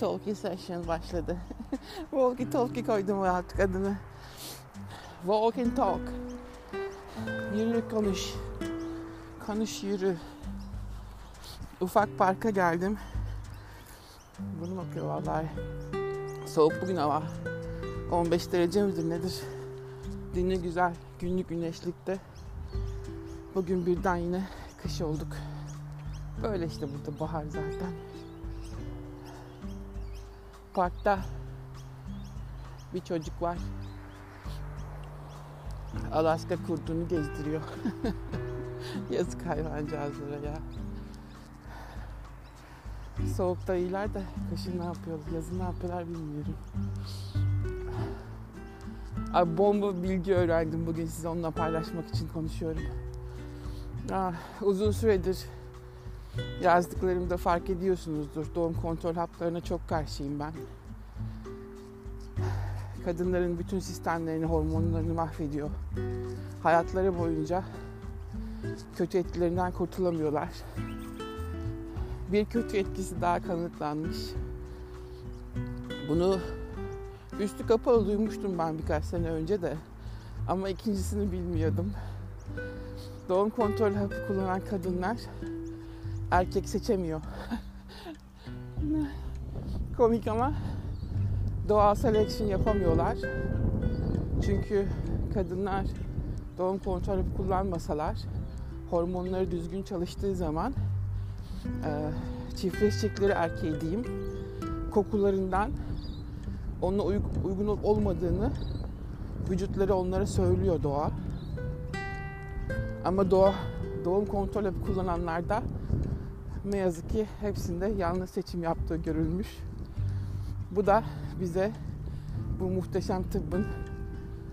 talkie session başladı. walkie talkie koydum artık adını. Walk and talk. Yürü konuş. Konuş yürü. Ufak parka geldim. Bunu bakıyor vallahi. Soğuk bugün hava. 15 derece midir nedir? Dinle güzel günlük güneşlikte. Bugün birden yine kış olduk. Böyle işte burada bahar zaten. Parkta bir çocuk var. Alaska kurdunu gezdiriyor. Yazık hayvancağızlara ya. Soğukta iyiler de kışın ne yapıyorlar, yazın ne yapıyorlar bilmiyorum. Abi bomba bilgi öğrendim bugün size onunla paylaşmak için konuşuyorum. Ah, uzun süredir yazdıklarımda fark ediyorsunuzdur. Doğum kontrol haplarına çok karşıyım ben. Kadınların bütün sistemlerini, hormonlarını mahvediyor. Hayatları boyunca kötü etkilerinden kurtulamıyorlar. Bir kötü etkisi daha kanıtlanmış. Bunu üstü kapalı duymuştum ben birkaç sene önce de. Ama ikincisini bilmiyordum. Doğum kontrol hapı kullanan kadınlar erkek seçemiyor. Komik ama doğal selection yapamıyorlar. Çünkü kadınlar doğum kontrol hapı kullanmasalar hormonları düzgün çalıştığı zaman e, çiftleşecekleri erkeği diyeyim kokularından onunla uygun olmadığını vücutları onlara söylüyor doğa. Ama doğa doğum kontrol hapı kullananlarda ne yazık ki hepsinde yanlış seçim yaptığı görülmüş. Bu da bize bu muhteşem tıbbın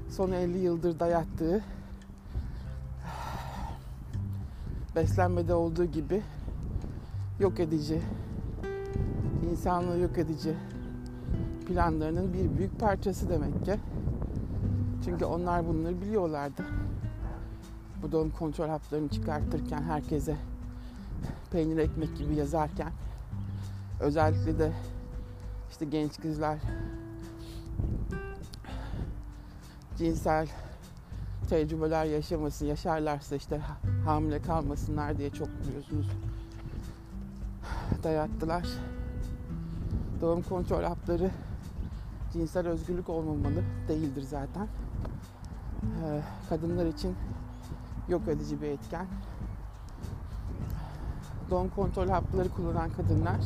son 50 yıldır dayattığı beslenmede olduğu gibi yok edici, insanlığı yok edici planlarının bir büyük parçası demek ki. Çünkü onlar bunları biliyorlardı. Bu doğum kontrol haplarını çıkartırken herkese peynir ekmek gibi yazarken özellikle de işte genç kızlar cinsel tecrübeler yaşamasın, yaşarlarsa işte hamile kalmasınlar diye çok biliyorsunuz dayattılar. Doğum kontrol hapları cinsel özgürlük olmamalı değildir zaten. Ee, kadınlar için yok edici bir etken. Doğum kontrol hapları kullanan kadınlar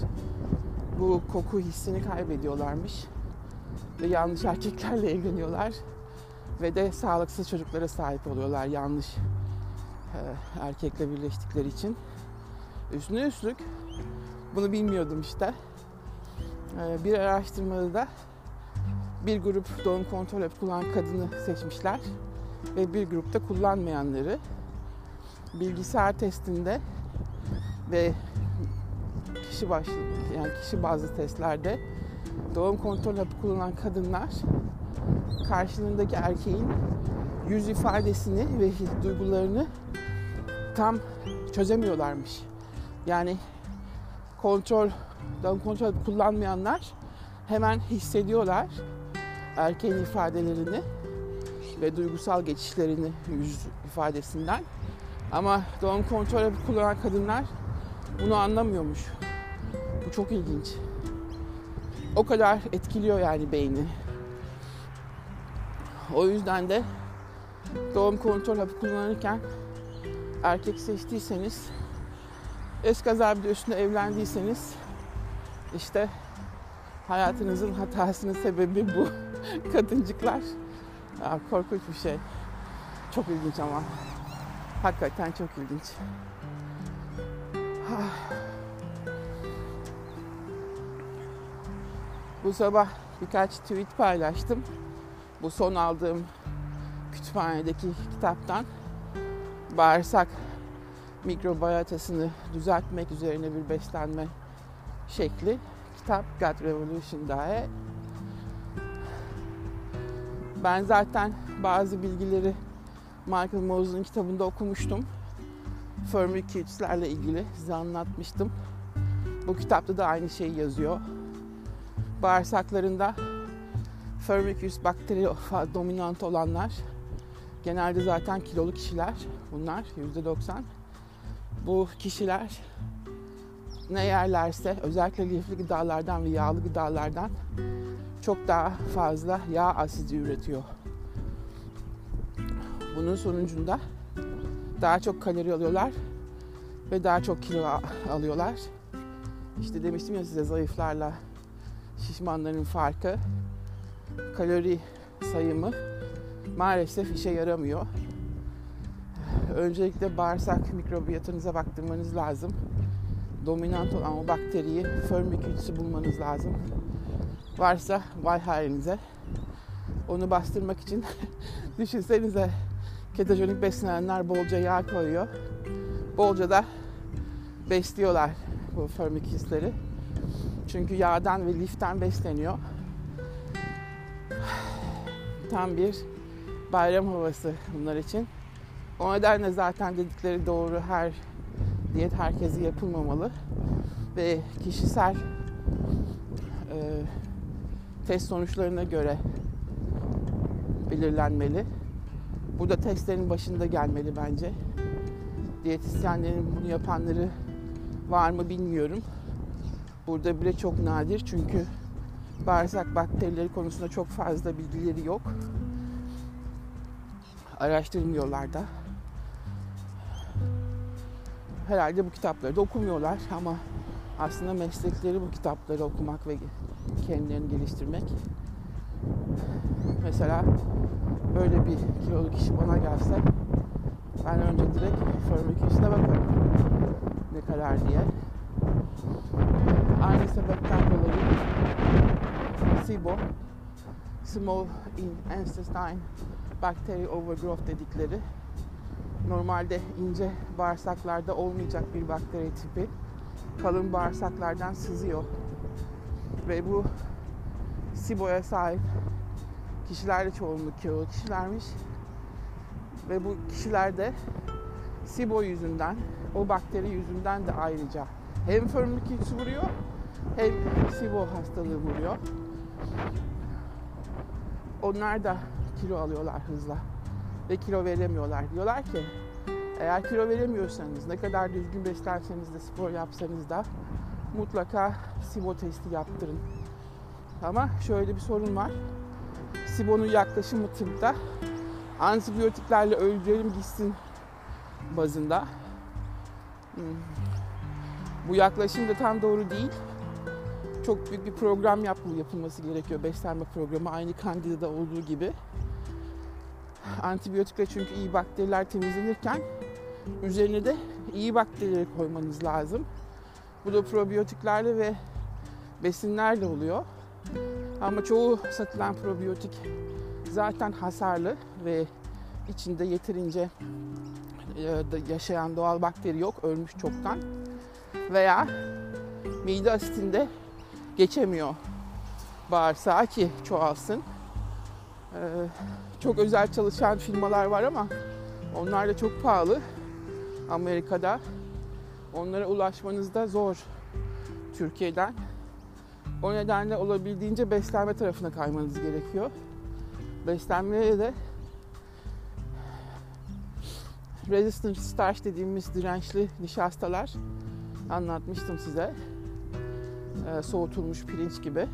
bu koku hissini kaybediyorlarmış. Ve yanlış erkeklerle evleniyorlar. Ve de sağlıksız çocuklara sahip oluyorlar yanlış e, erkekle birleştikleri için. Üstüne üstlük bunu bilmiyordum işte. E, bir araştırmada da bir grup doğum kontrol hapı kullanan kadını seçmişler ve bir grupta kullanmayanları bilgisayar testinde ve kişi başlı yani kişi bazlı testlerde doğum kontrol hapı kullanan kadınlar karşılığındaki erkeğin yüz ifadesini ve duygularını tam çözemiyorlarmış. Yani kontrol doğum kontrol kullanmayanlar hemen hissediyorlar erkeğin ifadelerini ve duygusal geçişlerini yüz ifadesinden. Ama doğum kontrol kullanan kadınlar bunu anlamıyormuş. Bu çok ilginç. O kadar etkiliyor yani beyni. O yüzden de doğum kontrol hapı kullanırken erkek seçtiyseniz eskaza bir de üstüne evlendiyseniz işte hayatınızın hatasının sebebi bu kadıncıklar. Ya, korkunç bir şey. Çok ilginç ama. Hakikaten çok ilginç. Bu sabah birkaç tweet paylaştım. Bu son aldığım kütüphanedeki kitaptan bağırsak mikrobiyotasını düzeltmek üzerine bir beslenme şekli. Kitap Gut Revolution Diet. Ben zaten bazı bilgileri Michael Mosley'in kitabında okumuştum. Firmicutes'lerle ilgili size anlatmıştım. Bu kitapta da aynı şeyi yazıyor. bağırsaklarında Firmicutes bakteri dominant olanlar genelde zaten kilolu kişiler bunlar %90. Bu kişiler ne yerlerse özellikle lifli gıdalardan ve yağlı gıdalardan çok daha fazla yağ asidi üretiyor. Bunun sonucunda daha çok kalori alıyorlar ve daha çok kilo alıyorlar. İşte demiştim ya size zayıflarla şişmanların farkı kalori sayımı maalesef işe yaramıyor. Öncelikle bağırsak mikrobiyatınıza baktırmanız lazım. Dominant olan o bakteriyi, Firmicutes'u bulmanız lazım. Varsa vay halinize. Onu bastırmak için düşünsenize ketojenik beslenenler bolca yağ koyuyor. Bolca da besliyorlar bu Firmicutes'leri. Çünkü yağdan ve liften besleniyor. Tam bir bayram havası bunlar için. O nedenle zaten dedikleri doğru her diyet herkese yapılmamalı. Ve kişisel e, test sonuçlarına göre belirlenmeli. Burada testlerin başında gelmeli bence. Diyetisyenlerin bunu yapanları var mı bilmiyorum. Burada bile çok nadir çünkü bağırsak bakterileri konusunda çok fazla bilgileri yok. Araştırmıyorlar da. Herhalde bu kitapları da okumuyorlar ama aslında meslekleri bu kitapları okumak ve kendilerini geliştirmek. Mesela böyle bir kilolu kişi bana gelse ben önce direkt Firmicutes'ine bakarım ne kadar diye. Aynı sebepten dolayı SIBO Small Intestine Bacteria Overgrowth dedikleri normalde ince bağırsaklarda olmayacak bir bakteri tipi kalın bağırsaklardan sızıyor. Ve bu SIBO'ya sahip kişiler de çoğunluk kilolu kişilermiş. Ve bu kişilerde SIBO yüzünden, o bakteri yüzünden de ayrıca hem Firmicutes vuruyor hem SIBO hastalığı vuruyor. Onlar da kilo alıyorlar hızla ve kilo veremiyorlar. Diyorlar ki eğer kilo veremiyorsanız ne kadar düzgün beslerseniz de spor yapsanız da mutlaka SIBO testi yaptırın. Ama şöyle bir sorun var. SIBO'nun yaklaşımı tıpta antibiyotiklerle öldürelim gitsin bazında. Hmm. Bu yaklaşım da tam doğru değil. Çok büyük bir program yapılması gerekiyor. Beslenme programı aynı Candida'da olduğu gibi. Antibiyotikle çünkü iyi bakteriler temizlenirken üzerine de iyi bakterileri koymanız lazım. Bu da probiyotiklerle ve besinlerle oluyor. Ama çoğu satılan probiyotik zaten hasarlı ve içinde yeterince e, yaşayan doğal bakteri yok, ölmüş çoktan. Veya mide asitinde geçemiyor bağırsağı ki çoğalsın. Ee, çok özel çalışan firmalar var ama onlar da çok pahalı Amerika'da. Onlara ulaşmanız da zor Türkiye'den. O nedenle olabildiğince beslenme tarafına kaymanız gerekiyor. Beslenmeye de resistant starch dediğimiz dirençli nişastalar anlatmıştım size. Ee, soğutulmuş pirinç gibi.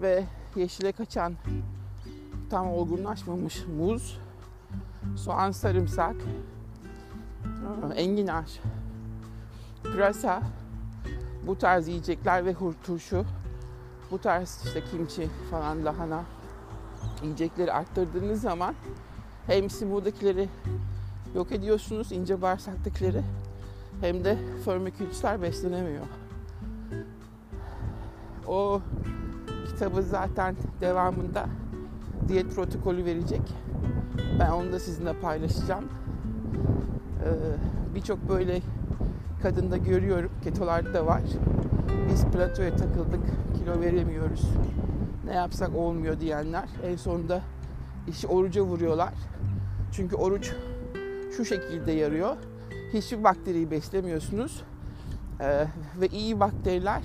Ve yeşile kaçan tam olgunlaşmamış muz, soğan, sarımsak, enginar, pırasa, bu tarz yiyecekler ve turşu, bu tarz işte kimçi falan lahana yiyecekleri arttırdığınız zaman hem simurdakileri yok ediyorsunuz, ince bağırsaktakileri hem de firmicutesler beslenemiyor. O kitabı zaten devamında diyet protokolü verecek. Ben onu da sizinle paylaşacağım. Ee, Birçok böyle kadında görüyorum. Ketolarda da var. Biz platoya takıldık. Kilo veremiyoruz. Ne yapsak olmuyor diyenler. En sonunda işi oruca vuruyorlar. Çünkü oruç şu şekilde yarıyor. Hiçbir bakteriyi beslemiyorsunuz. Ee, ve iyi bakteriler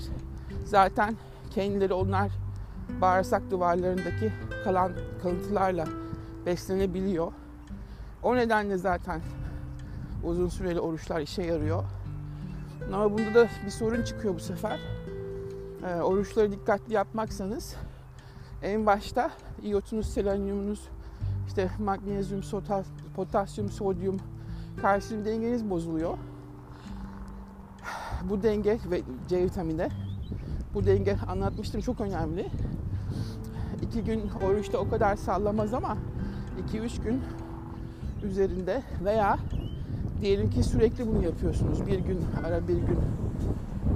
zaten kendileri onlar bağırsak duvarlarındaki kalan kalıntılarla beslenebiliyor. O nedenle zaten uzun süreli oruçlar işe yarıyor. Ama bunda da bir sorun çıkıyor bu sefer. E, oruçları dikkatli yapmaksanız en başta iyotunuz, selenyumunuz, işte magnezyum, potasyum, sodyum, kalsiyum dengeniz bozuluyor. Bu denge ve C vitamini bu denge anlatmıştım çok önemli. İki gün oruçta o kadar sallamaz ama iki üç gün üzerinde veya diyelim ki sürekli bunu yapıyorsunuz. Bir gün ara bir gün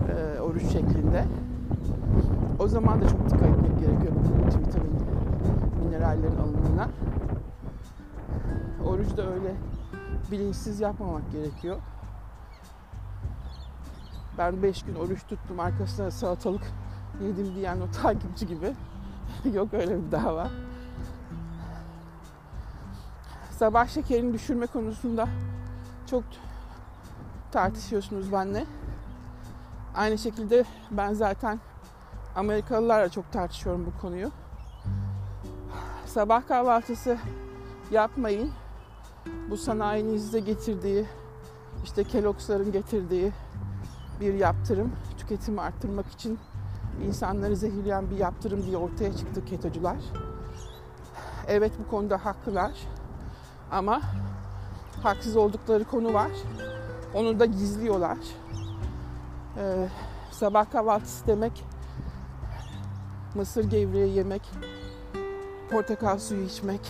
e, oruç şeklinde. O zaman da çok dikkat etmek gerekiyor vitamin minerallerin alımına. Oruç da öyle bilinçsiz yapmamak gerekiyor. Ben 5 gün oruç tuttum arkasına salatalık yedim diyen o takipçi gibi. Yok öyle bir dava. Sabah şekerini düşürme konusunda çok tartışıyorsunuz benimle. Aynı şekilde ben zaten Amerikalılarla çok tartışıyorum bu konuyu. Sabah kahvaltısı yapmayın. Bu sanayinin size getirdiği, işte Kellogg's'ların getirdiği bir yaptırım. Tüketimi arttırmak için insanları zehirleyen bir yaptırım diye ortaya çıktı ketocular. Evet bu konuda haklılar. Ama haksız oldukları konu var. Onu da gizliyorlar. Ee, sabah kahvaltısı demek mısır gevreği yemek, portakal suyu içmek,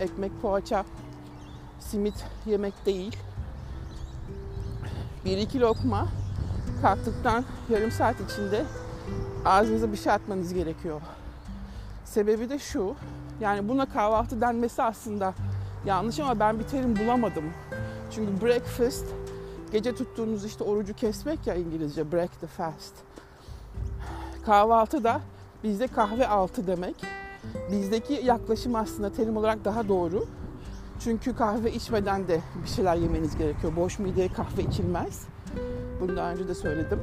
ekmek poğaça, simit yemek değil. Bir iki lokma kalktıktan yarım saat içinde ağzınıza bir şey atmanız gerekiyor. Sebebi de şu, yani buna kahvaltı denmesi aslında yanlış ama ben bir terim bulamadım. Çünkü breakfast gece tuttuğunuz işte orucu kesmek ya İngilizce break the fast. Kahvaltı da bizde kahve altı demek. Bizdeki yaklaşım aslında terim olarak daha doğru. Çünkü kahve içmeden de bir şeyler yemeniz gerekiyor. Boş mideye kahve içilmez. Bunu daha önce de söyledim.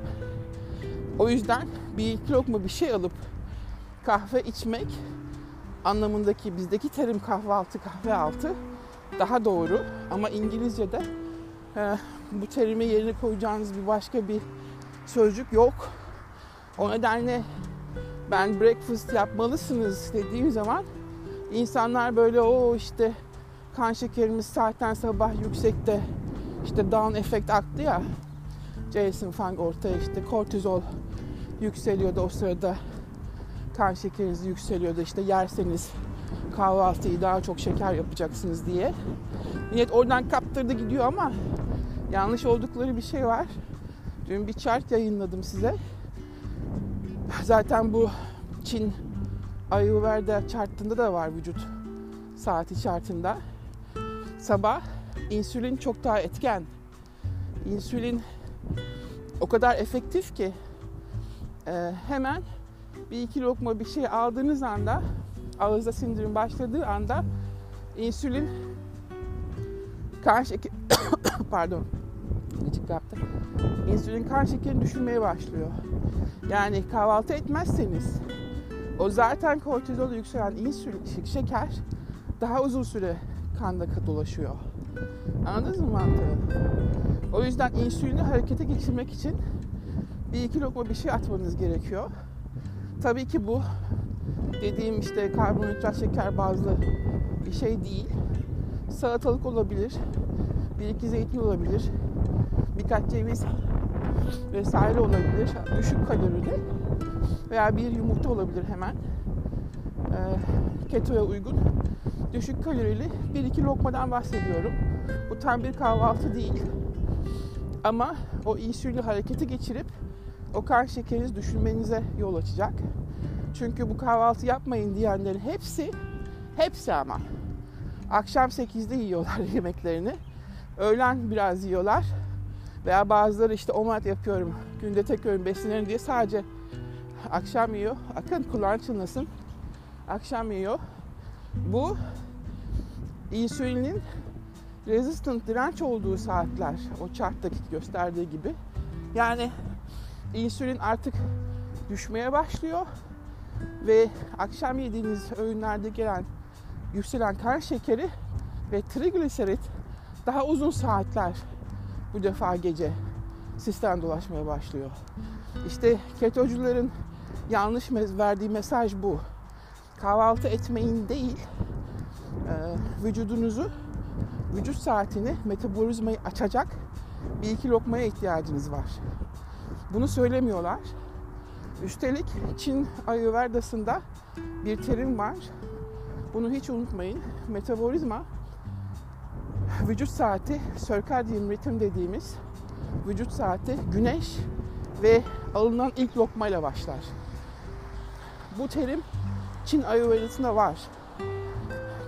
O yüzden bir iki lokma bir şey alıp kahve içmek anlamındaki bizdeki terim kahvaltı kahve altı daha doğru. Ama İngilizce'de e, bu terimi yerine koyacağınız bir başka bir sözcük yok. O nedenle ben breakfast yapmalısınız dediğim zaman insanlar böyle o işte kan şekerimiz zaten sabah yüksekte işte down efekt aktı ya Jason Fung ortaya işte kortizol yükseliyordu o sırada kan şekeriniz yükseliyordu işte yerseniz kahvaltıyı daha çok şeker yapacaksınız diye. Millet oradan kaptırdı gidiyor ama yanlış oldukları bir şey var. Dün bir chart yayınladım size. Zaten bu Çin Ayurveda chartında da var vücut saati chartında. Sabah insülin çok daha etken. İnsülin o kadar efektif ki e, hemen bir iki lokma bir şey aldığınız anda ağızda sindirim başladığı anda insülin kan şeker pardon gıcık kaptı. İnsülin kan şekerini düşürmeye başlıyor. Yani kahvaltı etmezseniz o zaten kortizol yükselen insülin şeker daha uzun süre kanda dolaşıyor. Anladınız mı mantığı? O yüzden insülini harekete geçirmek için bir iki lokma bir şey atmanız gerekiyor. Tabii ki bu dediğim işte karbonhidrat şeker bazlı bir şey değil. Salatalık olabilir, bir iki zeytin olabilir, birkaç ceviz vesaire olabilir. Düşük kalorili veya bir yumurta olabilir hemen. ketoya uygun düşük kalorili bir iki lokmadan bahsediyorum. Bu tam bir kahvaltı değil. Ama o insülin hareketi geçirip o kan şekerinizi düşürmenize yol açacak. Çünkü bu kahvaltı yapmayın diyenlerin hepsi, hepsi ama akşam 8'de yiyorlar yemeklerini. Öğlen biraz yiyorlar. Veya bazıları işte omat yapıyorum, günde tek öğün beslenerim diye sadece akşam yiyor. Akın kulağın çınlasın. Akşam yiyor. Bu insülinin resistant direnç olduğu saatler o charttaki gösterdiği gibi. Yani insülin artık düşmeye başlıyor ve akşam yediğiniz öğünlerde gelen yükselen kan şekeri ve trigliserit daha uzun saatler bu defa gece sistem dolaşmaya başlıyor. İşte ketocuların yanlış verdiği mesaj bu. Kahvaltı etmeyin değil, vücudunuzu, vücut saatini, metabolizmayı açacak bir iki lokmaya ihtiyacınız var. Bunu söylemiyorlar. Üstelik Çin Ayurveda'sında bir terim var. Bunu hiç unutmayın. Metabolizma vücut saati, circadian ritim dediğimiz vücut saati güneş ve alınan ilk lokmayla başlar. Bu terim Çin Ayurveda'sında var.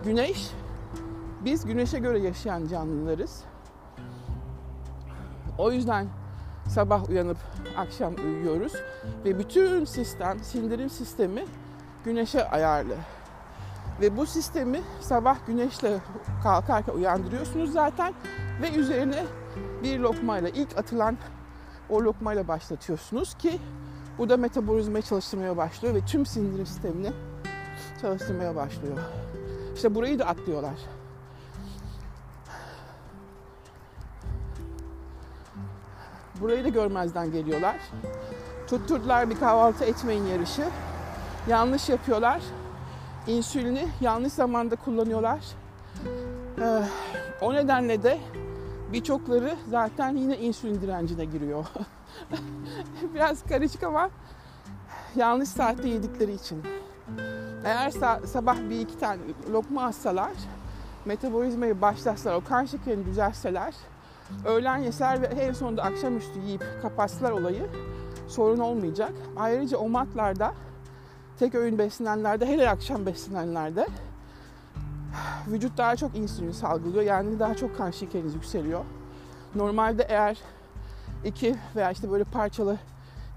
Güneş, biz güneşe göre yaşayan canlılarız. O yüzden sabah uyanıp akşam uyuyoruz ve bütün sistem, sindirim sistemi güneşe ayarlı. Ve bu sistemi sabah güneşle kalkarken uyandırıyorsunuz zaten ve üzerine bir lokmayla ilk atılan o lokmayla başlatıyorsunuz ki bu da metabolizmayı çalıştırmaya başlıyor ve tüm sindirim sistemini çalıştırmaya başlıyor. İşte burayı da atlıyorlar. Burayı da görmezden geliyorlar. Tutturdular bir kahvaltı etmeyin yarışı. Yanlış yapıyorlar. İnsülini yanlış zamanda kullanıyorlar. Ee, o nedenle de birçokları zaten yine insülin direncine giriyor. Biraz karışık ama yanlış saatte yedikleri için. Eğer sabah bir iki tane lokma alsalar, metabolizmayı başlatsalar, o kan şekerini düzeltseler, öğlen yeser ve en sonunda akşamüstü yiyip kapatsalar olayı sorun olmayacak. Ayrıca o matlarda tek öğün beslenenlerde, hele akşam beslenenlerde vücut daha çok insülin salgılıyor. Yani daha çok kan şekeriniz yükseliyor. Normalde eğer iki veya işte böyle parçalı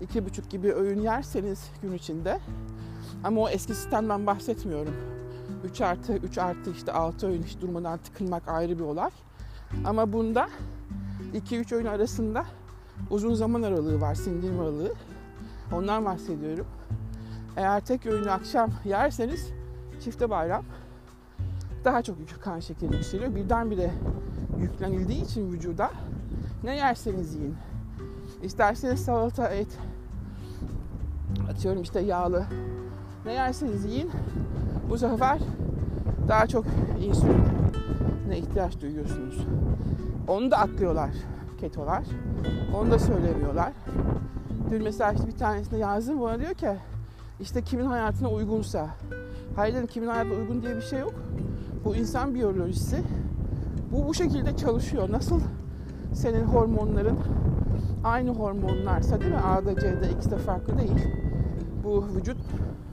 iki buçuk gibi öğün yerseniz gün içinde ama o eski sistemden bahsetmiyorum. 3 artı 3 artı işte 6 öğün hiç durmadan tıkınmak ayrı bir olay. Ama bunda 2-3 öğün arasında uzun zaman aralığı var, sindirim aralığı. Ondan bahsediyorum. Eğer tek öğünü akşam yerseniz çifte bayram daha çok kan şekeri yükseliyor. Birdenbire yüklenildiği için vücuda ne yerseniz yiyin. İsterseniz salata, et, atıyorum işte yağlı ne yerseniz yiyin. Bu sefer daha çok insüline ihtiyaç duyuyorsunuz. Onu da atlıyorlar ketolar. Onu da söylemiyorlar. Dün mesela işte bir tanesinde yazdım bana diyor ki işte kimin hayatına uygunsa. Hayır dedim kimin hayatına uygun diye bir şey yok. Bu insan biyolojisi. Bu bu şekilde çalışıyor. Nasıl senin hormonların aynı hormonlarsa değil mi? A'da C'de X'de farklı değil. Bu vücut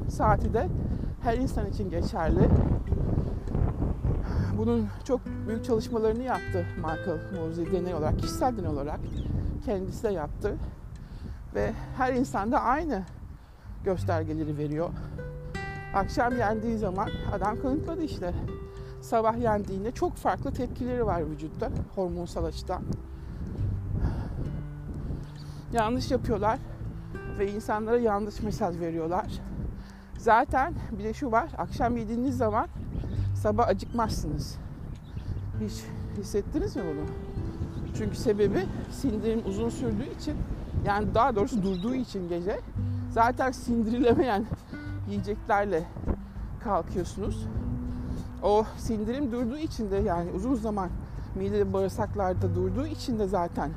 saati de her insan için geçerli. Bunun çok büyük çalışmalarını yaptı Michael Mosley deney olarak, kişisel deney olarak kendisi de yaptı. Ve her insanda aynı göstergeleri veriyor. Akşam yendiği zaman adam kanıtladı işte. Sabah yendiğinde çok farklı tepkileri var vücutta hormonsal açıdan. Yanlış yapıyorlar ve insanlara yanlış mesaj veriyorlar. Zaten bir de şu var, akşam yediğiniz zaman sabah acıkmazsınız. Hiç hissettiniz mi bunu? Çünkü sebebi sindirim uzun sürdüğü için, yani daha doğrusu durduğu için gece zaten sindirilemeyen yiyeceklerle kalkıyorsunuz. O sindirim durduğu için de yani uzun zaman mide bağırsaklarda durduğu için de zaten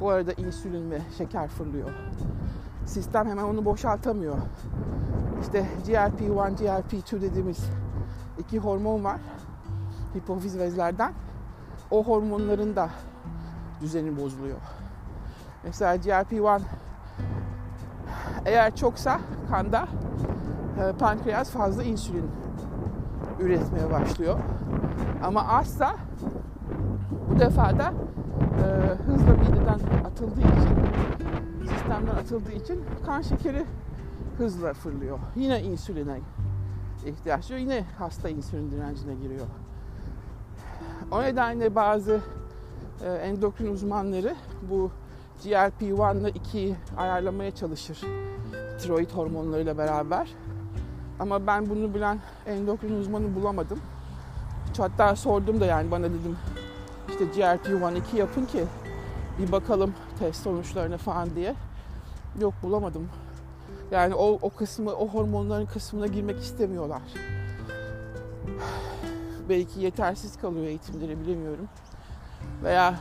bu arada insülin ve şeker fırlıyor. Sistem hemen onu boşaltamıyor. İşte GLP-1, GLP-2 dediğimiz iki hormon var. Hipofiz bezlerden. O hormonların da düzeni bozuluyor. Mesela GLP-1 eğer çoksa kanda e, pankreas fazla insülin üretmeye başlıyor. Ama azsa bu defa da e, hızla mideden atıldığı için, sistemden atıldığı için kan şekeri hızla fırlıyor. Yine insüline ihtiyaç duyuyor. Yine hasta insülin direncine giriyor. O nedenle bazı e, endokrin uzmanları bu GLP-1 ile 2'yi ayarlamaya çalışır. tiroid hormonlarıyla beraber. Ama ben bunu bilen endokrin uzmanı bulamadım. Hatta sordum da yani bana dedim işte GLP-1 2 yapın ki bir bakalım test sonuçlarına falan diye. Yok bulamadım. Yani o, o kısmı, o hormonların kısmına girmek istemiyorlar. Belki yetersiz kalıyor eğitimleri bilemiyorum. Veya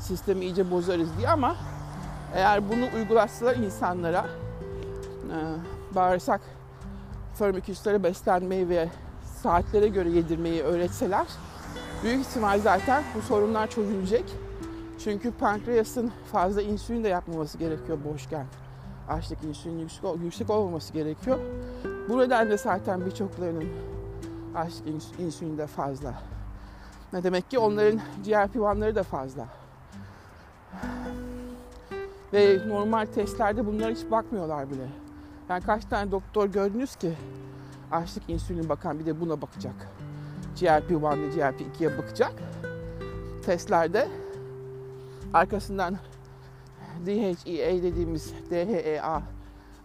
sistemi iyice bozarız diye ama eğer bunu uygulatsalar insanlara e, bağırsak formiküsleri beslenmeyi ve saatlere göre yedirmeyi öğretseler büyük ihtimal zaten bu sorunlar çözülecek. Çünkü pankreasın fazla insülin de yapmaması gerekiyor boşken. Açlık insülin yüksek, yüksek olmaması gerekiyor. Bu nedenle zaten birçoklarının açlık insülini de fazla. Ne demek ki onların GLP-1'ları da fazla. Ve normal testlerde bunlara hiç bakmıyorlar bile. Yani kaç tane doktor gördünüz ki açlık insülin bakan bir de buna bakacak. GLP-1 ile GLP-2'ye bakacak. Testlerde arkasından DHEA dediğimiz DHEA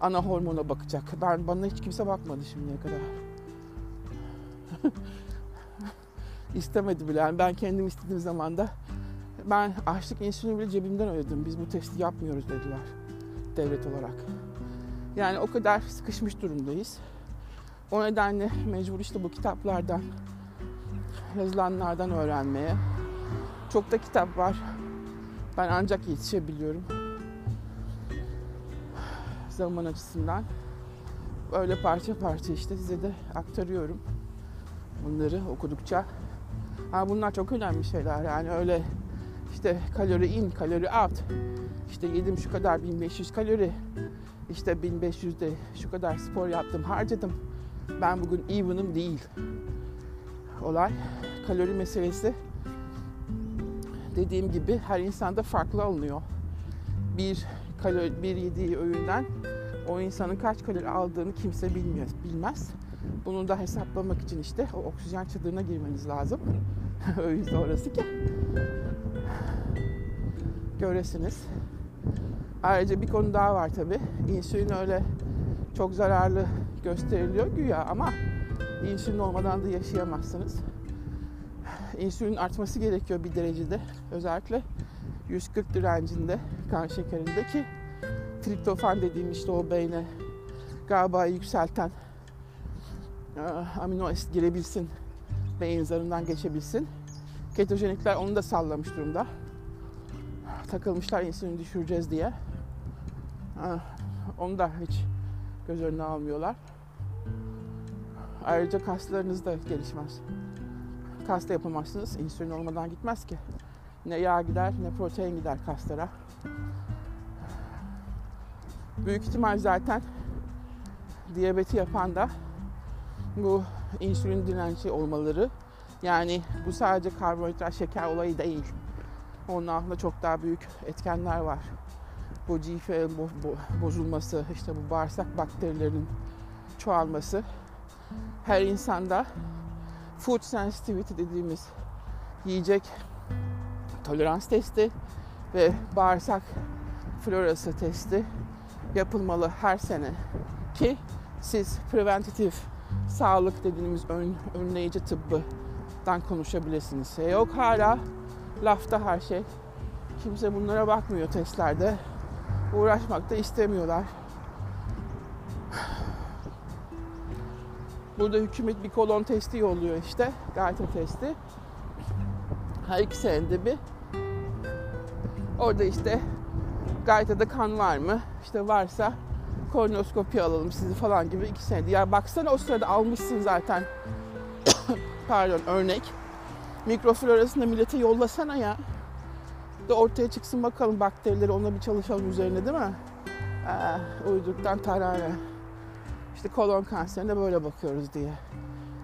ana hormona bakacak. Ben bana hiç kimse bakmadı şimdiye kadar. İstemedi bile. Yani ben kendim istediğim zaman da ben açlık insülini bile cebimden ödedim. Biz bu testi yapmıyoruz dediler devlet olarak. Yani o kadar sıkışmış durumdayız. O nedenle mecbur işte bu kitaplardan, yazılanlardan öğrenmeye. Çok da kitap var. Ben ancak yetişebiliyorum. Zaman açısından. Öyle parça parça işte size de aktarıyorum. Bunları okudukça. Ha bunlar çok önemli şeyler yani öyle işte kalori in, kalori out. İşte yedim şu kadar 1500 kalori. İşte 1500'de şu kadar spor yaptım, harcadım. Ben bugün even'ım değil. Olay kalori meselesi dediğim gibi her insanda farklı alınıyor. Bir kalori, bir yediği öğünden o insanın kaç kalori aldığını kimse bilmiyor, bilmez. Bunu da hesaplamak için işte o oksijen çadırına girmeniz lazım. yüzden orası ki göresiniz. Ayrıca bir konu daha var tabi. İnsülin öyle çok zararlı gösteriliyor güya ama insülin olmadan da yaşayamazsınız. İnsülin artması gerekiyor bir derecede. Özellikle 140 direncinde kan şekerinde ki triptofan dediğim işte o beyne galiba yükselten amino asit girebilsin, beyin zarından geçebilsin. Ketojenikler onu da sallamış durumda. Takılmışlar insülin düşüreceğiz diye. Onu da hiç göz önüne almıyorlar. Ayrıca kaslarınız da gelişmez. Kas da yapamazsınız. İnsülin olmadan gitmez ki. Ne yağ gider ne protein gider kaslara. Büyük ihtimal zaten diyabeti yapan da bu insülin direnci olmaları. Yani bu sadece karbonhidrat şeker olayı değil. Onun altında çok daha büyük etkenler var. Bu GFL bozulması, işte bu bağırsak bakterilerinin çoğalması. Her insanda food sensitivity dediğimiz yiyecek tolerans testi ve bağırsak florası testi yapılmalı her sene ki siz preventatif sağlık dediğimiz ön, önleyici tıbbıdan konuşabilirsiniz. E yok hala lafta her şey. Kimse bunlara bakmıyor testlerde. Uğraşmak da istemiyorlar. Burada hükümet bir kolon testi yolluyor işte. Gayta testi. Her iki senede bir. Orada işte Gayta'da kan var mı? İşte varsa kolonoskopi alalım sizi falan gibi iki senede. Ya baksana o sırada almışsın zaten. Pardon örnek. Mikroflorasını millete yollasana ya. Da ortaya çıksın bakalım bakterileri ona bir çalışalım üzerine değil mi? Ee, uyduktan tarane. İşte kolon kanserine böyle bakıyoruz diye.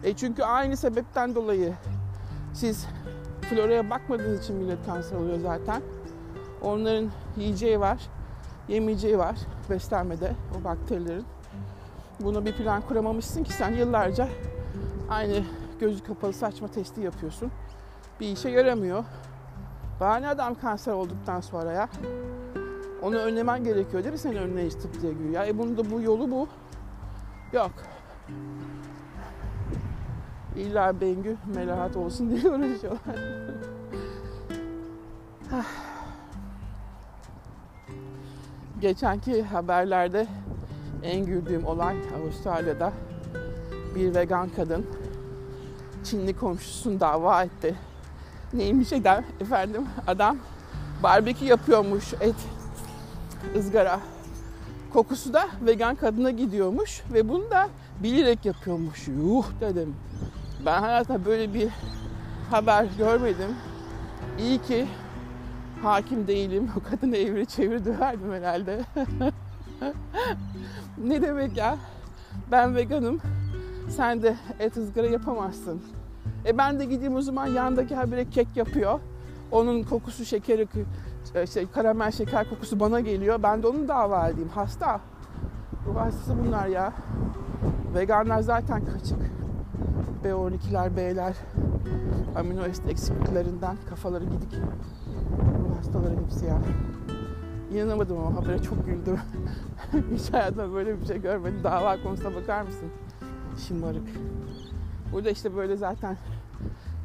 E çünkü aynı sebepten dolayı siz floraya bakmadığınız için millet kanser oluyor zaten. Onların yiyeceği var, yemeyeceği var beslenmede o bakterilerin. Buna bir plan kuramamışsın ki sen yıllarca aynı gözü kapalı saçma testi yapıyorsun. Bir işe yaramıyor. Bahane adam kanser olduktan sonra ya. Onu önlemen gerekiyor değil mi senin hiç tıp diye giriyor. Ya e bunun da bu yolu bu. Yok. İlla Bengü melahat olsun diye uğraşıyorlar. Geçenki haberlerde en güldüğüm olay Avustralya'da bir vegan kadın Çinli komşusunu dava etti. Neymiş eder efendim adam barbekü yapıyormuş et ızgara. Kokusu da vegan kadına gidiyormuş ve bunu da bilerek yapıyormuş. Yuh dedim. Ben hayatımda böyle bir haber görmedim. İyi ki hakim değilim. O kadını evri çevir döverdim herhalde. ne demek ya? Ben veganım. Sen de et ızgara yapamazsın. E ben de gideyim o zaman yandaki habire kek yapıyor. Onun kokusu şekeri, işte karamel şeker kokusu bana geliyor. Ben de onu dava edeyim. Hasta. Bu hastası bunlar ya. Veganlar zaten kaçık. B12'ler, B'ler, amino asit eksikliklerinden kafaları gidik. Bu hastaların hepsi ya. İnanamadım ama habere çok güldüm. Hiç hayatımda böyle bir şey görmedim. Dava konusuna bakar mısın? Şımarık. Burada işte böyle zaten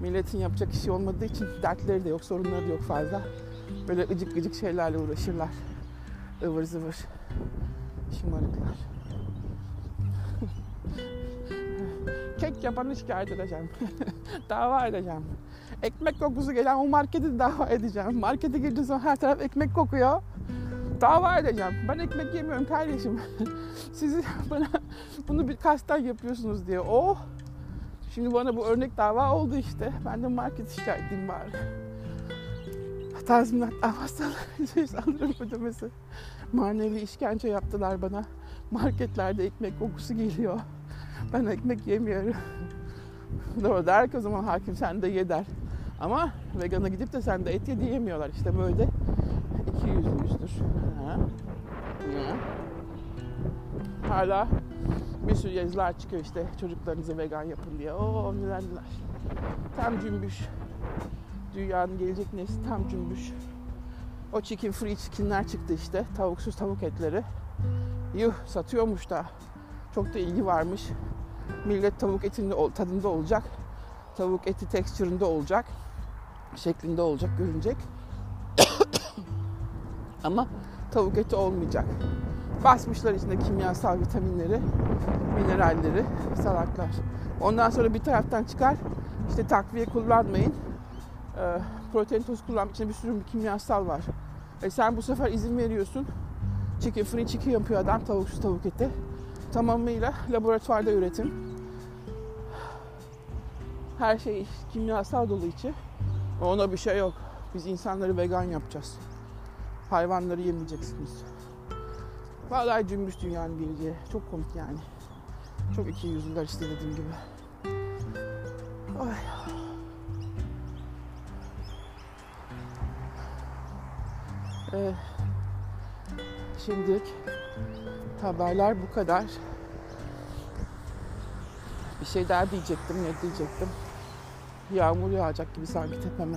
milletin yapacak işi olmadığı için dertleri de yok, sorunları da yok fazla. Böyle ıcık gıcık şeylerle uğraşırlar. ıvır zıvır. Şımarıklar. Kek yapanı şikayet edeceğim. dava edeceğim. Ekmek kokusu gelen o marketi dava edeceğim. Markete girdiğin zaman her taraf ekmek kokuyor. Dava edeceğim. Ben ekmek yemiyorum kardeşim. Siz bana bunu bir kasten yapıyorsunuz diye. Oh! Şimdi bana bu örnek dava oldu işte. Ben de market şikayet edeyim bari. Tazminat davası alırım ödemesi. Manevi işkence yaptılar bana. Marketlerde ekmek kokusu geliyor. Ben ekmek yemiyorum. Doğru der ki o zaman hakim sen de ye der. Ama vegana gidip de sen de et ye diyemiyorlar. İşte böyle iki yüzlüyüzdür. Ha. Ha. Hala bir sürü yazılar çıkıyor işte çocuklarınızı vegan yapın diye. Oo neler neler. Tam cümbüş. Dünyanın gelecek nesli tam cümbüş. O chicken free chickenler çıktı işte. Tavuksuz tavuk etleri. Yuh satıyormuş da. Çok da ilgi varmış. Millet tavuk etinin tadında olacak. Tavuk eti tekstüründe olacak. Şeklinde olacak, görünecek. Ama tavuk eti olmayacak. Basmışlar içinde kimyasal vitaminleri, mineralleri, salaklar. Ondan sonra bir taraftan çıkar, işte takviye kullanmayın. E, protein tozu kullanmak için bir sürü kimyasal var. E sen bu sefer izin veriyorsun. Chicken free chicken yapıyor adam tavuksuz tavuk eti. Tamamıyla laboratuvarda üretim. Her şey kimyasal dolu içi. Ona bir şey yok. Biz insanları vegan yapacağız. Hayvanları yemeyeceksiniz. Vallahi cümbüş dünyanın bilgi. Çok komik yani. Çok iki yüzlüler işte dediğim gibi. Ay. Ee, şimdilik haberler bu kadar. Bir şey daha diyecektim, ne diyecektim? Yağmur yağacak gibi sanki tepeme.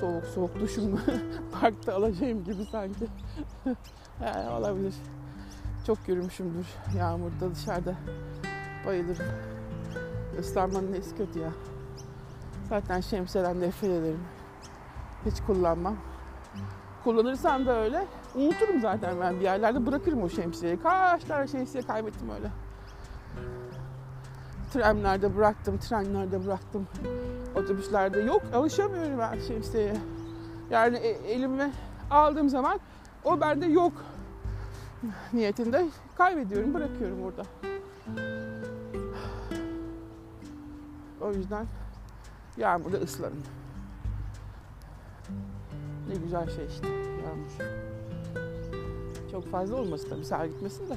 Soğuk soğuk duşumu parkta alacağım gibi sanki. yani olabilir. Çok yürümüşümdür yağmurda dışarıda. Bayılırım. Islanmanın nesi kötü ya. Zaten şemsiyeden nefret ederim. Hiç kullanmam. Kullanırsam da öyle. Unuturum zaten ben bir yerlerde bırakırım o şemsiyeyi. Kaç tane şemsiye kaybettim öyle. Trenlerde bıraktım, trenlerde bıraktım. Otobüslerde yok alışamıyorum ben şemsiyeye. Yani e, elime aldığım zaman o bende yok niyetinde kaybediyorum, bırakıyorum orada. O yüzden yağmurda ıslanın. Ne güzel şey işte yağmur. Çok fazla olmasın tabii sağ gitmesin de.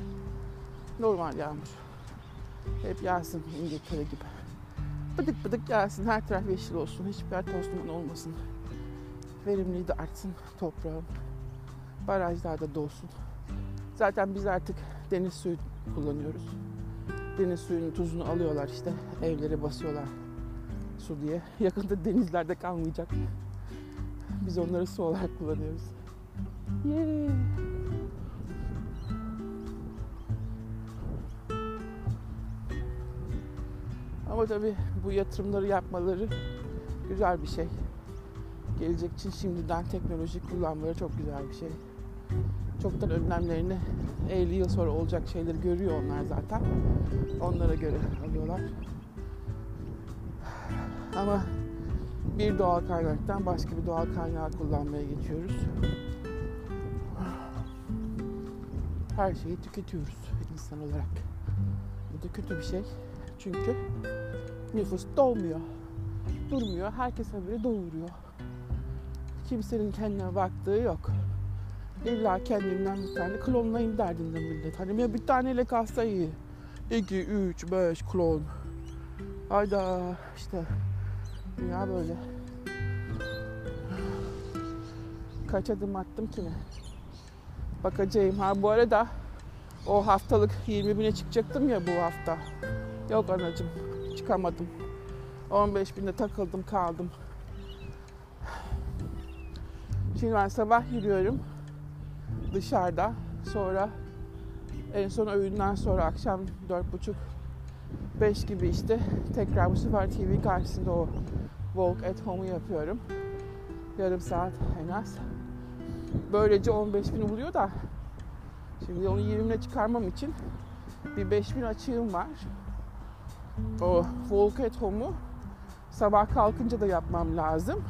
Normal yağmur. Hep yağsın İngiltere gibi. Bıdık bıdık yağsın. Her taraf yeşil olsun. Hiçbir yer toz olmasın. Verimliği de artsın toprağın. Barajlar da dolsun. Zaten biz artık deniz suyu kullanıyoruz. Deniz suyunun tuzunu alıyorlar işte. Evlere basıyorlar su diye. Yakında denizlerde kalmayacak. Biz onları su olarak kullanıyoruz. Yeah. Ama tabii bu yatırımları yapmaları güzel bir şey. Gelecek için şimdiden teknoloji kullanmaları çok güzel bir şey. Çoktan önlemlerini 50 yıl sonra olacak şeyleri görüyor onlar zaten. Onlara göre alıyorlar. Ama bir doğal kaynaktan başka bir doğal kaynağı kullanmaya geçiyoruz. Her şeyi tüketiyoruz insan olarak. Bu da kötü bir şey. Çünkü nüfus dolmuyor. Durmuyor. Herkes haberi doğuruyor. Kimsenin kendine baktığı yok. İlla kendinden bir tane klonlayayım derdinde millet. Hani ya bir taneyle kalsa iyi. 2, 3, 5 klon. Hayda işte dünya böyle. Kaç adım attım ki ne? Bakacağım. Ha bu arada o haftalık 20 bine çıkacaktım ya bu hafta. Yok anacım çıkamadım. 15 binde takıldım kaldım. Şimdi ben sabah yürüyorum dışarıda. Sonra en son öğünden sonra akşam 4.30 5 gibi işte tekrar bu sefer TV karşısında o walk at home'u yapıyorum. Yarım saat en az. Böylece 15 bin buluyor da şimdi onu 20'ne çıkarmam için bir 5 bin açığım var. O walk at home'u sabah kalkınca da yapmam lazım.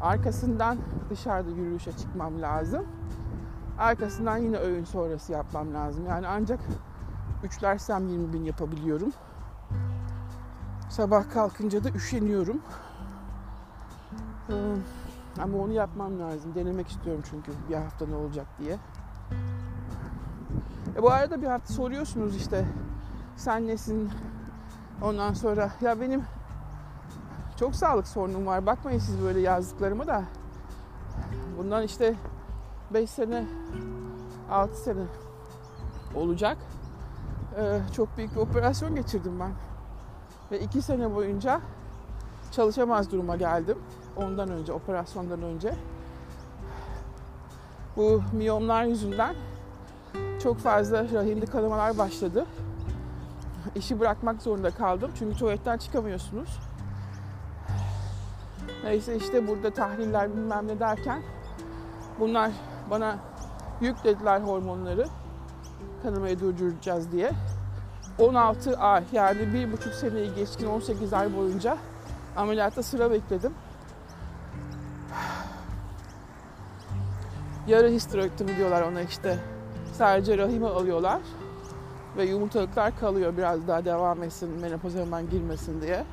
Arkasından dışarıda yürüyüşe çıkmam lazım. Arkasından yine öğün sonrası yapmam lazım. Yani ancak üçlersem 20 bin yapabiliyorum. Sabah kalkınca da üşeniyorum. Ee, ama onu yapmam lazım. Denemek istiyorum çünkü bir hafta ne olacak diye. E bu arada bir hafta soruyorsunuz işte sen nesin? Ondan sonra ya benim çok sağlık sorunum var. Bakmayın siz böyle yazdıklarıma da. Bundan işte 5 sene 6 sene olacak. Ee, çok büyük bir operasyon geçirdim ben. Ve 2 sene boyunca çalışamaz duruma geldim. Ondan önce, operasyondan önce. Bu miyomlar yüzünden çok fazla rahimli kanamalar başladı. İşi bırakmak zorunda kaldım. Çünkü tuvaletten çıkamıyorsunuz. Neyse işte burada tahliller bilmem ne derken bunlar bana yüklediler hormonları kanamayı durduracağız diye. 16 ay yani bir buçuk seneyi geçkin 18 ay boyunca ameliyatta sıra bekledim. Yarı histerektomi diyorlar ona işte. Sadece rahimi alıyorlar ve yumurtalıklar kalıyor biraz daha devam etsin, menopoza hemen girmesin diye.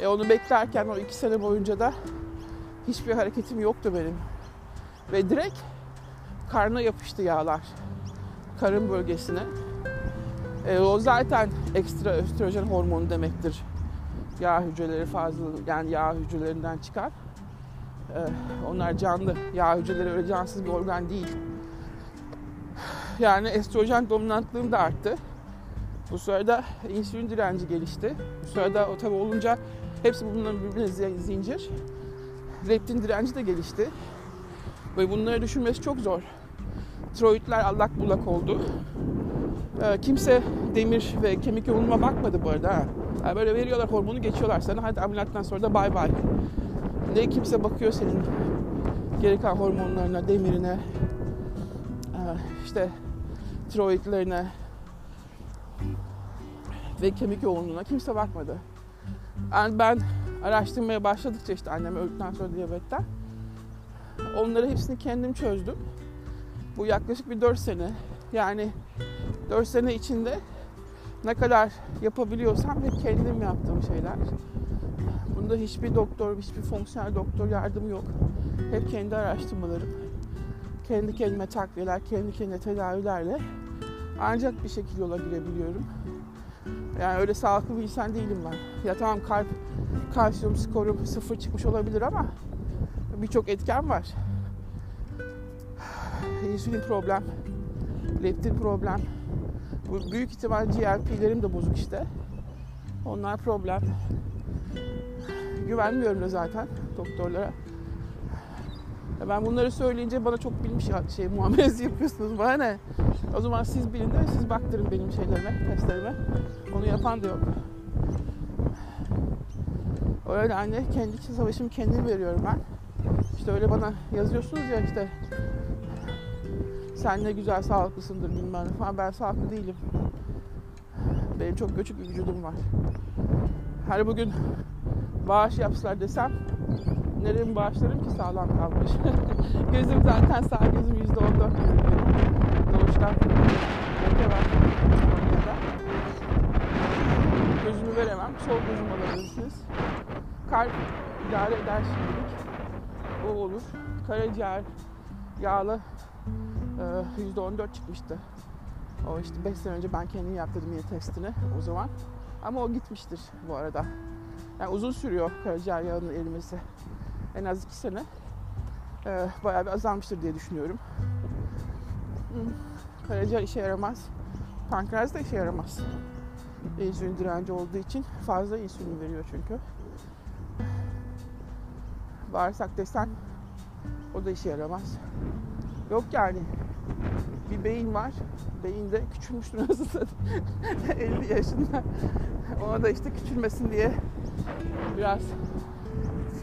E onu beklerken o iki sene boyunca da hiçbir hareketim yoktu benim. Ve direkt karna yapıştı yağlar. Karın bölgesine. E, o zaten ekstra östrojen hormonu demektir. Yağ hücreleri fazla yani yağ hücrelerinden çıkar. E, onlar canlı. Yağ hücreleri öyle cansız bir organ değil. Yani estrojen dominantlığım da arttı. Bu sırada insülin direnci gelişti. Bu sırada o tabi olunca hepsi bunların birbirine zincir. Leptin direnci de gelişti. Ve bunları düşünmesi çok zor. Tiroidler allak bullak oldu. Ee, kimse demir ve kemik yoğunluğuma bakmadı bu arada. Ha. Böyle veriyorlar hormonu geçiyorlar sana. Hadi ameliyattan sonra da bay bay. Ne kimse bakıyor senin gereken hormonlarına, demirine, işte tiroidlerine ve kemik yoğunluğuna kimse bakmadı. Yani ben araştırmaya başladıkça işte annem öldükten sonra diyabetten onları hepsini kendim çözdüm. Bu yaklaşık bir 4 sene. Yani 4 sene içinde ne kadar yapabiliyorsam hep kendim yaptığım şeyler. Bunda hiçbir doktor, hiçbir fonksiyonel doktor yardımı yok. Hep kendi araştırmalarım. Kendi kendime takviyeler, kendi kendime tedavilerle ancak bir şekilde yola girebiliyorum. Yani öyle sağlıklı bir insan değilim ben. Ya tamam kalp, kalsiyum skorum sıfır çıkmış olabilir ama birçok etken var. İnsülin problem, leptin problem. Bu büyük ihtimal GLP'lerim de bozuk işte. Onlar problem. Güvenmiyorum da zaten doktorlara. Ya Ben bunları söyleyince bana çok bilmiş şey muamelesi yapıyorsunuz. Bana ne? O zaman siz bilin de siz baktırın benim şeylerime, testlerime. Onu yapan da yok. O nedenle kendi savaşımı kendim veriyorum ben. İşte öyle bana yazıyorsunuz ya işte sen ne güzel sağlıklısındır bilmem ne falan. Ben sağlıklı değilim. Benim çok göçük bir vücudum var. Her bugün bağış yapsalar desem nereye bağışlarım ki sağlam kalmış. gözüm zaten sağ gözüm yüzde on dört Doğuştan leke var. Gözümü veremem. Sol gözüm alabilirsiniz. Kalp idare eder şimdilik. O olur. Karaciğer yağlı e, yüzde on dört çıkmıştı. O işte 5 sene önce ben kendim yaptırdım yine testini o zaman. Ama o gitmiştir bu arada. Yani uzun sürüyor karaciğer yağının erimesi. En az 2 sene. Ee, bayağı bir azalmıştır diye düşünüyorum. Hmm, Karaciğer işe yaramaz. Pankreas da işe yaramaz. İnsülin direnci olduğu için fazla insülin veriyor çünkü. Bağırsak desen o da işe yaramaz. Yok yani bir beyin var. Beyin de küçülmüştür nasıl satayım. 50 yaşında. Ona da işte küçülmesin diye biraz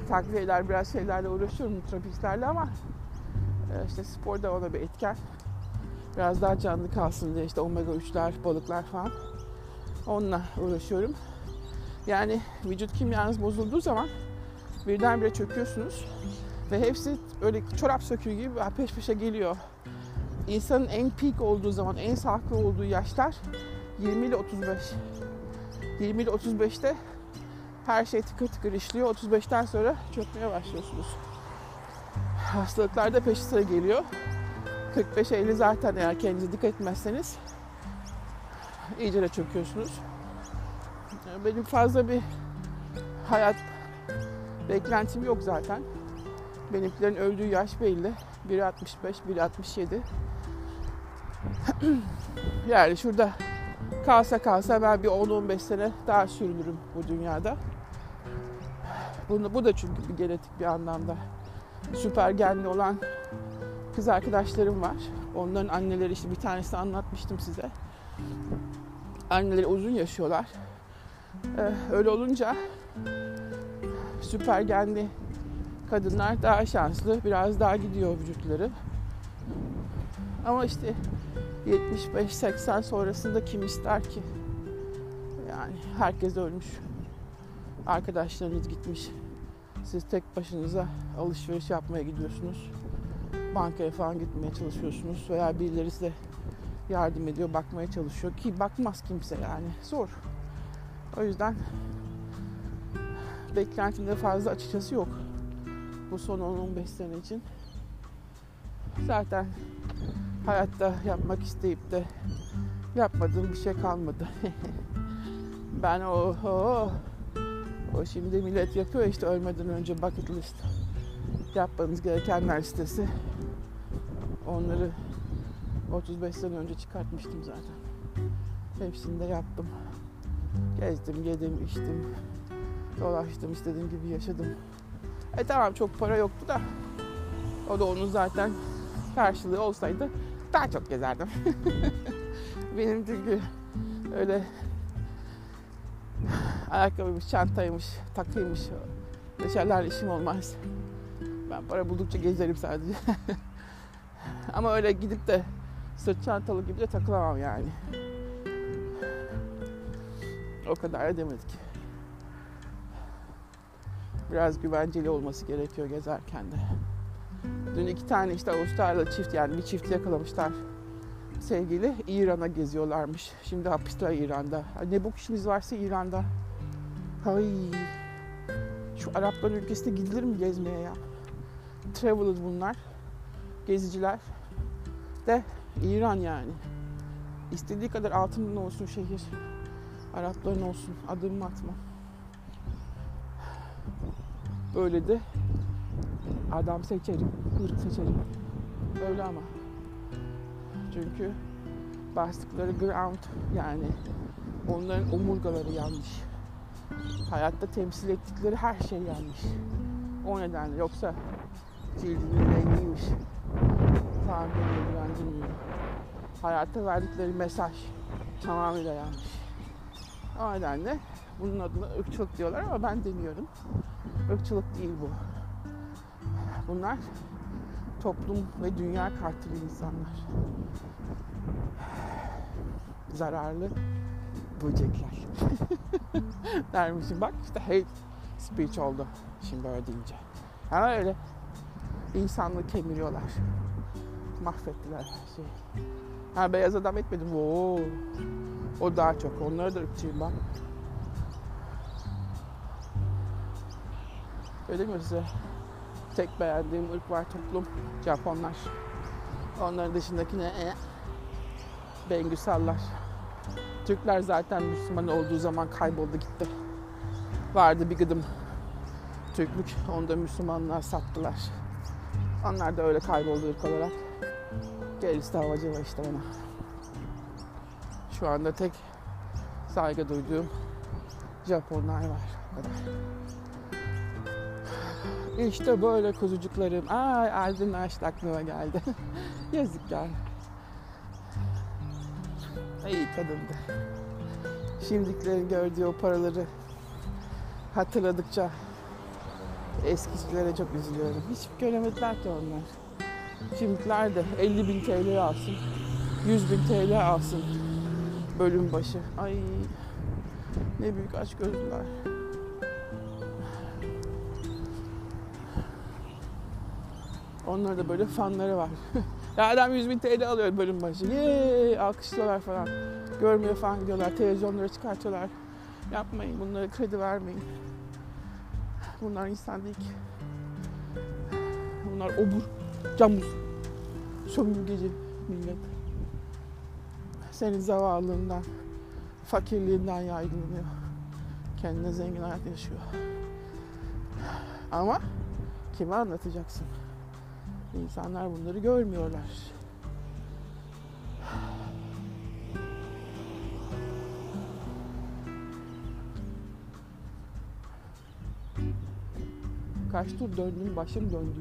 takviyeler, biraz şeylerle uğraşıyorum trafiklerle ama e, işte spor da ona bir etken. Biraz daha canlı kalsın diye işte omega 3'ler, balıklar falan. Onunla uğraşıyorum. Yani vücut kimyanız bozulduğu zaman birdenbire çöküyorsunuz. Ve hepsi öyle çorap söküğü gibi peş peşe geliyor. İnsanın en peak olduğu zaman, en sağlıklı olduğu yaşlar 20 ile 35. 20 ile 35'te her şey tıkır tıkır işliyor. 35'ten sonra çökmeye başlıyorsunuz. Hastalıklar da peşi sıra geliyor. 45-50 zaten eğer kendinize dikkat etmezseniz iyice de çöküyorsunuz. Benim fazla bir hayat beklentim yok zaten. Benimkilerin öldüğü yaş belli. Biri 65, biri 67. yani şurada kalsa kalsa ben bir 10-15 sene daha sürünürüm bu dünyada. Bunu, bu da çünkü bir genetik bir anlamda. Süper genli olan kız arkadaşlarım var. Onların anneleri işte bir tanesini anlatmıştım size. Anneleri uzun yaşıyorlar. Ee, öyle olunca süper genli kadınlar daha şanslı, biraz daha gidiyor vücutları. Ama işte 75-80 sonrasında kim ister ki? Yani herkes ölmüş. Arkadaşlarınız gitmiş. Siz tek başınıza alışveriş yapmaya gidiyorsunuz. Bankaya falan gitmeye çalışıyorsunuz veya birileri size yardım ediyor, bakmaya çalışıyor ki bakmaz kimse yani. Zor. O yüzden beklentimde fazla açıkçası yok. Bu son 10-15 sene için. Zaten hayatta yapmak isteyip de yapmadığım bir şey kalmadı. ben o, o o şimdi millet yapıyor işte ölmeden önce bucket list yapmanız gerekenler listesi. Onları 35 sene önce çıkartmıştım zaten. Hepsini de yaptım. Gezdim, yedim, içtim. Dolaştım, istediğim gibi yaşadım. E tamam çok para yoktu da o da onun zaten karşılığı olsaydı daha çok gezerdim. Benim çünkü öyle ayakkabıymış, çantaymış, takıymış şeylerle işim olmaz. Ben para buldukça gezerim sadece. Ama öyle gidip de sırt çantalı gibi de takılamam yani. O kadar edemedik. Biraz güvenceli olması gerekiyor gezerken de. Dün iki tane işte Avustralyalı çift yani bir çift yakalamışlar sevgili İran'a geziyorlarmış. Şimdi hapisteler İran'da. Ne bu işiniz varsa İran'da. Hay. Şu Arapların ülkesine gidilir mi gezmeye ya? Travelers bunlar. Geziciler. De İran yani. İstediği kadar altından olsun şehir. Arapların olsun. Adım atma. Böyle de adam seçerim, ırk seçerim. Öyle ama. Çünkü bastıkları ground yani onların omurgaları yanlış. Hayatta temsil ettikleri her şey yanlış. O nedenle yoksa cildinin rengiymiş. Tahmin ilgilendirmiyor. Hayata verdikleri mesaj tamamıyla yanlış. O nedenle bunun adına ırkçılık diyorlar ama ben demiyorum. Irkçılık değil bu. Bunlar toplum ve dünya kartili insanlar. Zararlı böcekler. Dermişim bak işte hate speech oldu şimdi böyle deyince. Ama öyle insanlığı kemiriyorlar. Mahvettiler her şeyi. Ha beyaz adam etmedim. Oo. O daha çok. Onlara da ırkçıyım ben. Öyle mi size? Tek beğendiğim ırk var toplum. Japonlar. Onların dışındakine e, Bengüsallar. Türkler zaten Müslüman olduğu zaman kayboldu gitti. Vardı bir gıdım Türklük. Onu da Müslümanlığa sattılar. Onlar da öyle kayboldu ırk olarak. Gerisi de havacı işte bana. Şu anda tek saygı duyduğum Japonlar var. O kadar. İşte böyle kuzucuklarım. Ay Aydın Aşk aklıma geldi. Yazık yani. İyi kadındı. Şimdikilerin gördüğü o paraları hatırladıkça eskicilere çok üzülüyorum. Hiç göremediler ki onlar. Şimdikiler de 50 bin TL alsın, 100 bin TL alsın bölüm başı. Ay ne büyük aç gözlüler. Onlarda da böyle fanları var. ya adam 100 bin TL alıyor bölüm başı. Yeee alkışlıyorlar falan. Görmüyor falan gidiyorlar. Televizyonları çıkartıyorlar. Yapmayın bunlara kredi vermeyin. Bunlar insan değil ki. Bunlar obur, camuz, sömürgeci millet. Senin zavallığından, fakirliğinden yaygınlıyor. Kendine zengin hayat yaşıyor. Ama kime anlatacaksın? İnsanlar bunları görmüyorlar. Kaç tur döndüm, başım döndü.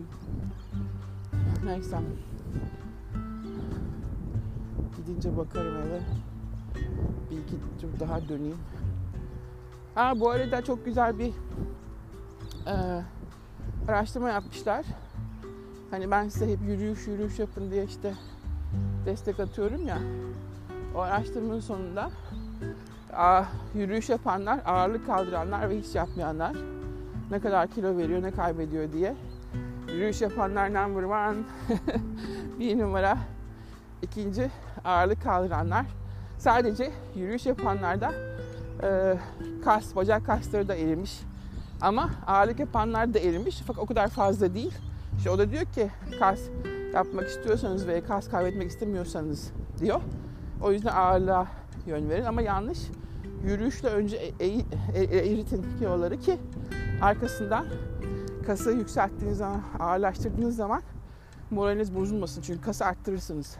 Neyse. Gidince bakarım eve. Bir iki tur daha döneyim. Ha bu arada çok güzel bir e, araştırma yapmışlar. Hani ben size hep yürüyüş yürüyüş yapın diye işte destek atıyorum ya. O araştırmanın sonunda a, yürüyüş yapanlar, ağırlık kaldıranlar ve hiç yapmayanlar ne kadar kilo veriyor, ne kaybediyor diye. Yürüyüş yapanlar number one, bir numara. İkinci ağırlık kaldıranlar. Sadece yürüyüş yapanlarda e, kas, bacak kasları da erimiş. Ama ağırlık yapanlar da erimiş fakat o kadar fazla değil. İşte o da diyor ki kas yapmak istiyorsanız ve kas kaybetmek istemiyorsanız diyor. O yüzden ağırlığa yön verin ama yanlış. Yürüyüşle önce e, e, e, eritin kiloları ki arkasından kası yükselttiğiniz zaman, ağırlaştırdığınız zaman moraliniz bozulmasın. Çünkü kası arttırırsınız.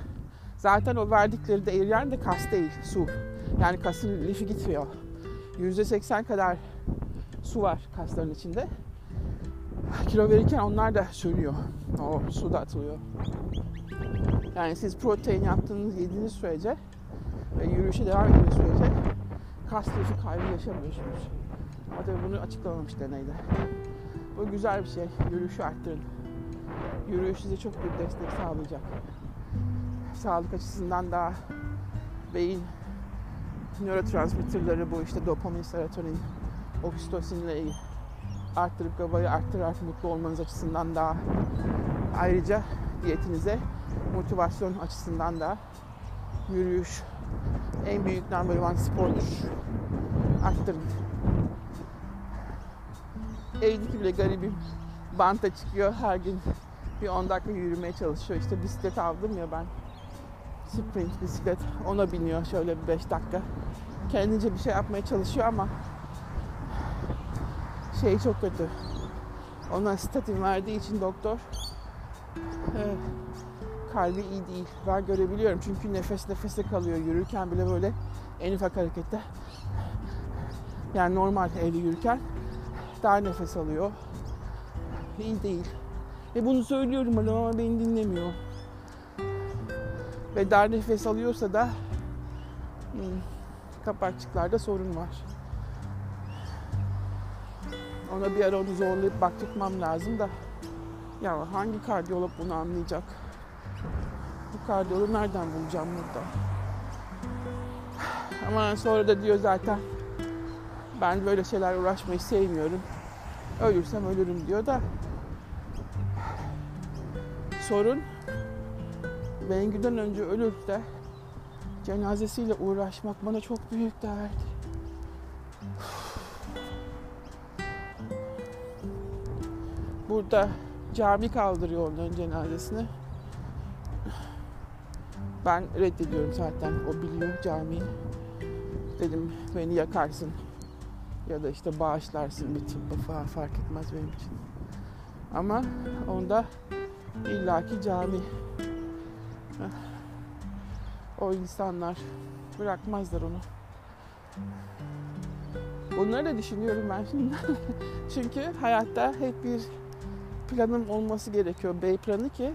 Zaten o verdikleri de eriyen de kas değil, su. Yani kasın lifi gitmiyor. %80 kadar su var kasların içinde. Kilo verirken onlar da sönüyor. O su da atılıyor. Yani siz protein yaptığınız, yediğiniz sürece ve yürüyüşe devam ettiğiniz sürece kas lifi kaybı yaşamıyorsunuz. Ama tabii bunu açıklamamış deneyde. Bu güzel bir şey. Yürüyüşü arttırın. Yürüyüş size çok büyük destek sağlayacak. Sağlık açısından da beyin nörotransmitterleri bu işte dopamin, serotonin, oksitosinle arttırıp gabayı arttırarak mutlu olmanız açısından da ayrıca diyetinize motivasyon açısından da yürüyüş en büyük number one spordur. Arttırın. Evdeki bile garibim banta çıkıyor her gün bir 10 dakika yürümeye çalışıyor. İşte bisiklet aldım ya ben. Sprint bisiklet. Ona biniyor şöyle bir 5 dakika. Kendince bir şey yapmaya çalışıyor ama şey çok kötü. Ona statin verdiği için doktor kalbi iyi değil. Ben görebiliyorum çünkü nefes nefese kalıyor. Yürürken bile böyle en ufak harekette yani normal evde yürürken daha nefes alıyor. İyi değil. Ve bunu söylüyorum adam ama beni dinlemiyor. Ve dar nefes alıyorsa da hmm, kapakçıklarda sorun var. Ona bir ara onu zorlayıp baktırmam lazım da ya hangi kardiyolog bunu anlayacak? Bu kardiyologu nereden bulacağım burada? Ama sonra da diyor zaten ben böyle şeyler uğraşmayı sevmiyorum. Ölürsem ölürüm diyor da sorun Bengü'den önce ölürse cenazesiyle uğraşmak bana çok büyük dert. Burada cami kaldırıyor onların cenazesini. Ben reddediyorum zaten. O biliyor camiyi. Dedim beni yakarsın. Ya da işte bağışlarsın bir tıbbı falan fark etmez benim için. Ama onda illaki cami. O insanlar bırakmazlar onu. Bunları da düşünüyorum ben şimdi. Çünkü hayatta hep bir planım olması gerekiyor. B planı ki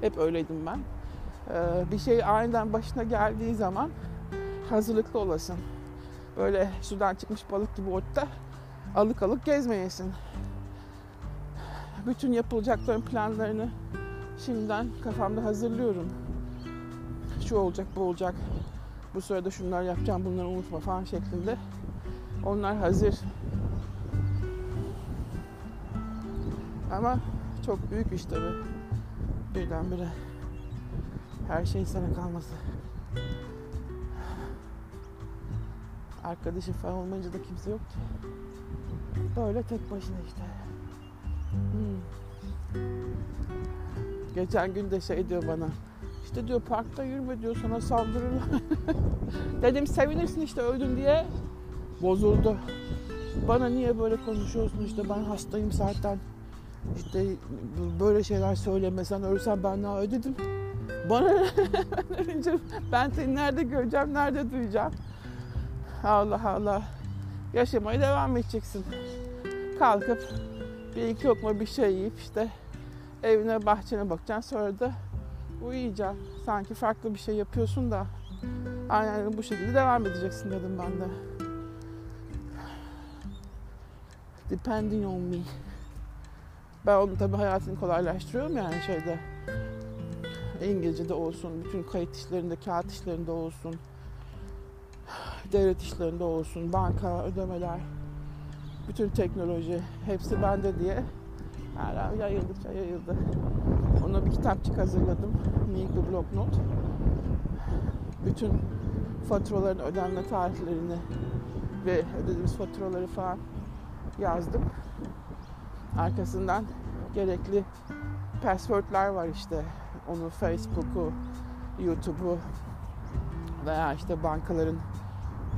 hep öyleydim ben. Ee, bir şey aniden başına geldiği zaman hazırlıklı olasın. Böyle sudan çıkmış balık gibi ortada alık alık gezmeyesin. Bütün yapılacakların planlarını şimdiden kafamda hazırlıyorum. Şu olacak, bu olacak. Bu sırada şunlar yapacağım, bunları unutma falan şeklinde. Onlar hazır. Ama çok büyük iş tabii. Birdenbire her şey sana kalması. Arkadaşım falan olmayınca da kimse yok ki. Böyle tek başına işte. Hmm. Geçen gün de şey diyor bana. İşte diyor parkta yürüme diyor sana saldırırlar. Dedim sevinirsin işte öldün diye. Bozuldu. Bana niye böyle konuşuyorsun işte ben hastayım zaten. İşte böyle şeyler söylemesen ölsem ben ne ödedim. Bana önce ben seni nerede göreceğim, nerede duyacağım. Allah Allah. Yaşamaya devam edeceksin. Kalkıp bir iki lokma bir şey yiyip işte evine bahçene bakacaksın. Sonra da uyuyacaksın. Sanki farklı bir şey yapıyorsun da aynen bu şekilde devam edeceksin dedim ben de. Depending on me. Ben onun tabii hayatını kolaylaştırıyorum yani şeyde. İngilizce'de olsun, bütün kayıt işlerinde, kağıt işlerinde olsun, devlet işlerinde olsun, banka, ödemeler, bütün teknoloji hepsi bende diye hala yayıldıkça yayıldı. Ona bir kitapçık hazırladım. Minik bir blok not. Bütün faturaların ödenme tarihlerini ve ödediğimiz faturaları falan yazdım. Arkasından gerekli passwordlar var işte. Onu Facebook'u, YouTube'u veya işte bankaların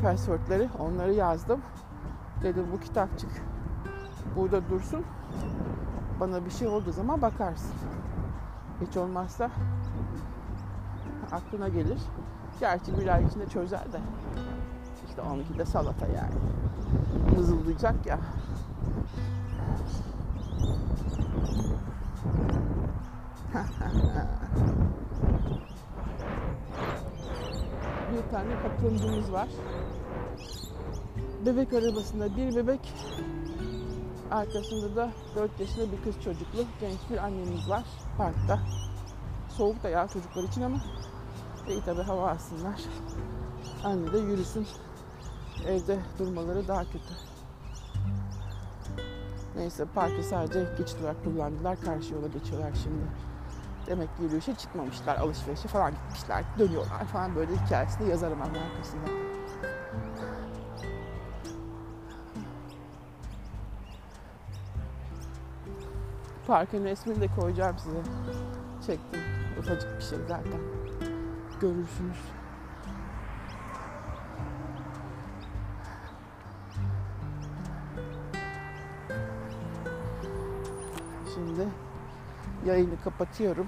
passwordları onları yazdım. Dedim bu kitapçık burada dursun. Bana bir şey olduğu zaman bakarsın. Hiç olmazsa aklına gelir. Gerçi bir ay içinde çözer de. İşte onunki de salata yani. Mızıldayacak ya. bir tane katılımcımız var. Bebek arabasında bir bebek, arkasında da 4 yaşında bir kız çocuklu genç bir annemiz var parkta. Soğuk da ya çocuklar için ama iyi tabi hava alsınlar. Anne de yürüsün. Evde durmaları daha kötü. Neyse parkı sadece geçit olarak kullandılar. Karşı yola geçiyorlar şimdi. Demek ki yürüyüşe çıkmamışlar. Alışverişe falan gitmişler. Dönüyorlar falan böyle hikayesini yazarım ben arkasında. Parkın resmini de koyacağım size. Çektim. Ufacık bir şey zaten. Görürsünüz. Yayını kapatıyorum.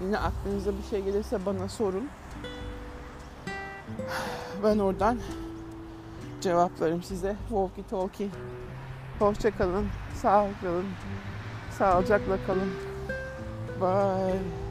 Yine aklınıza bir şey gelirse bana sorun. Ben oradan cevaplarım size. Walkie talkie. Hoşça kalın, sağlıklı kalın, Sağlıcakla kalın. Bye.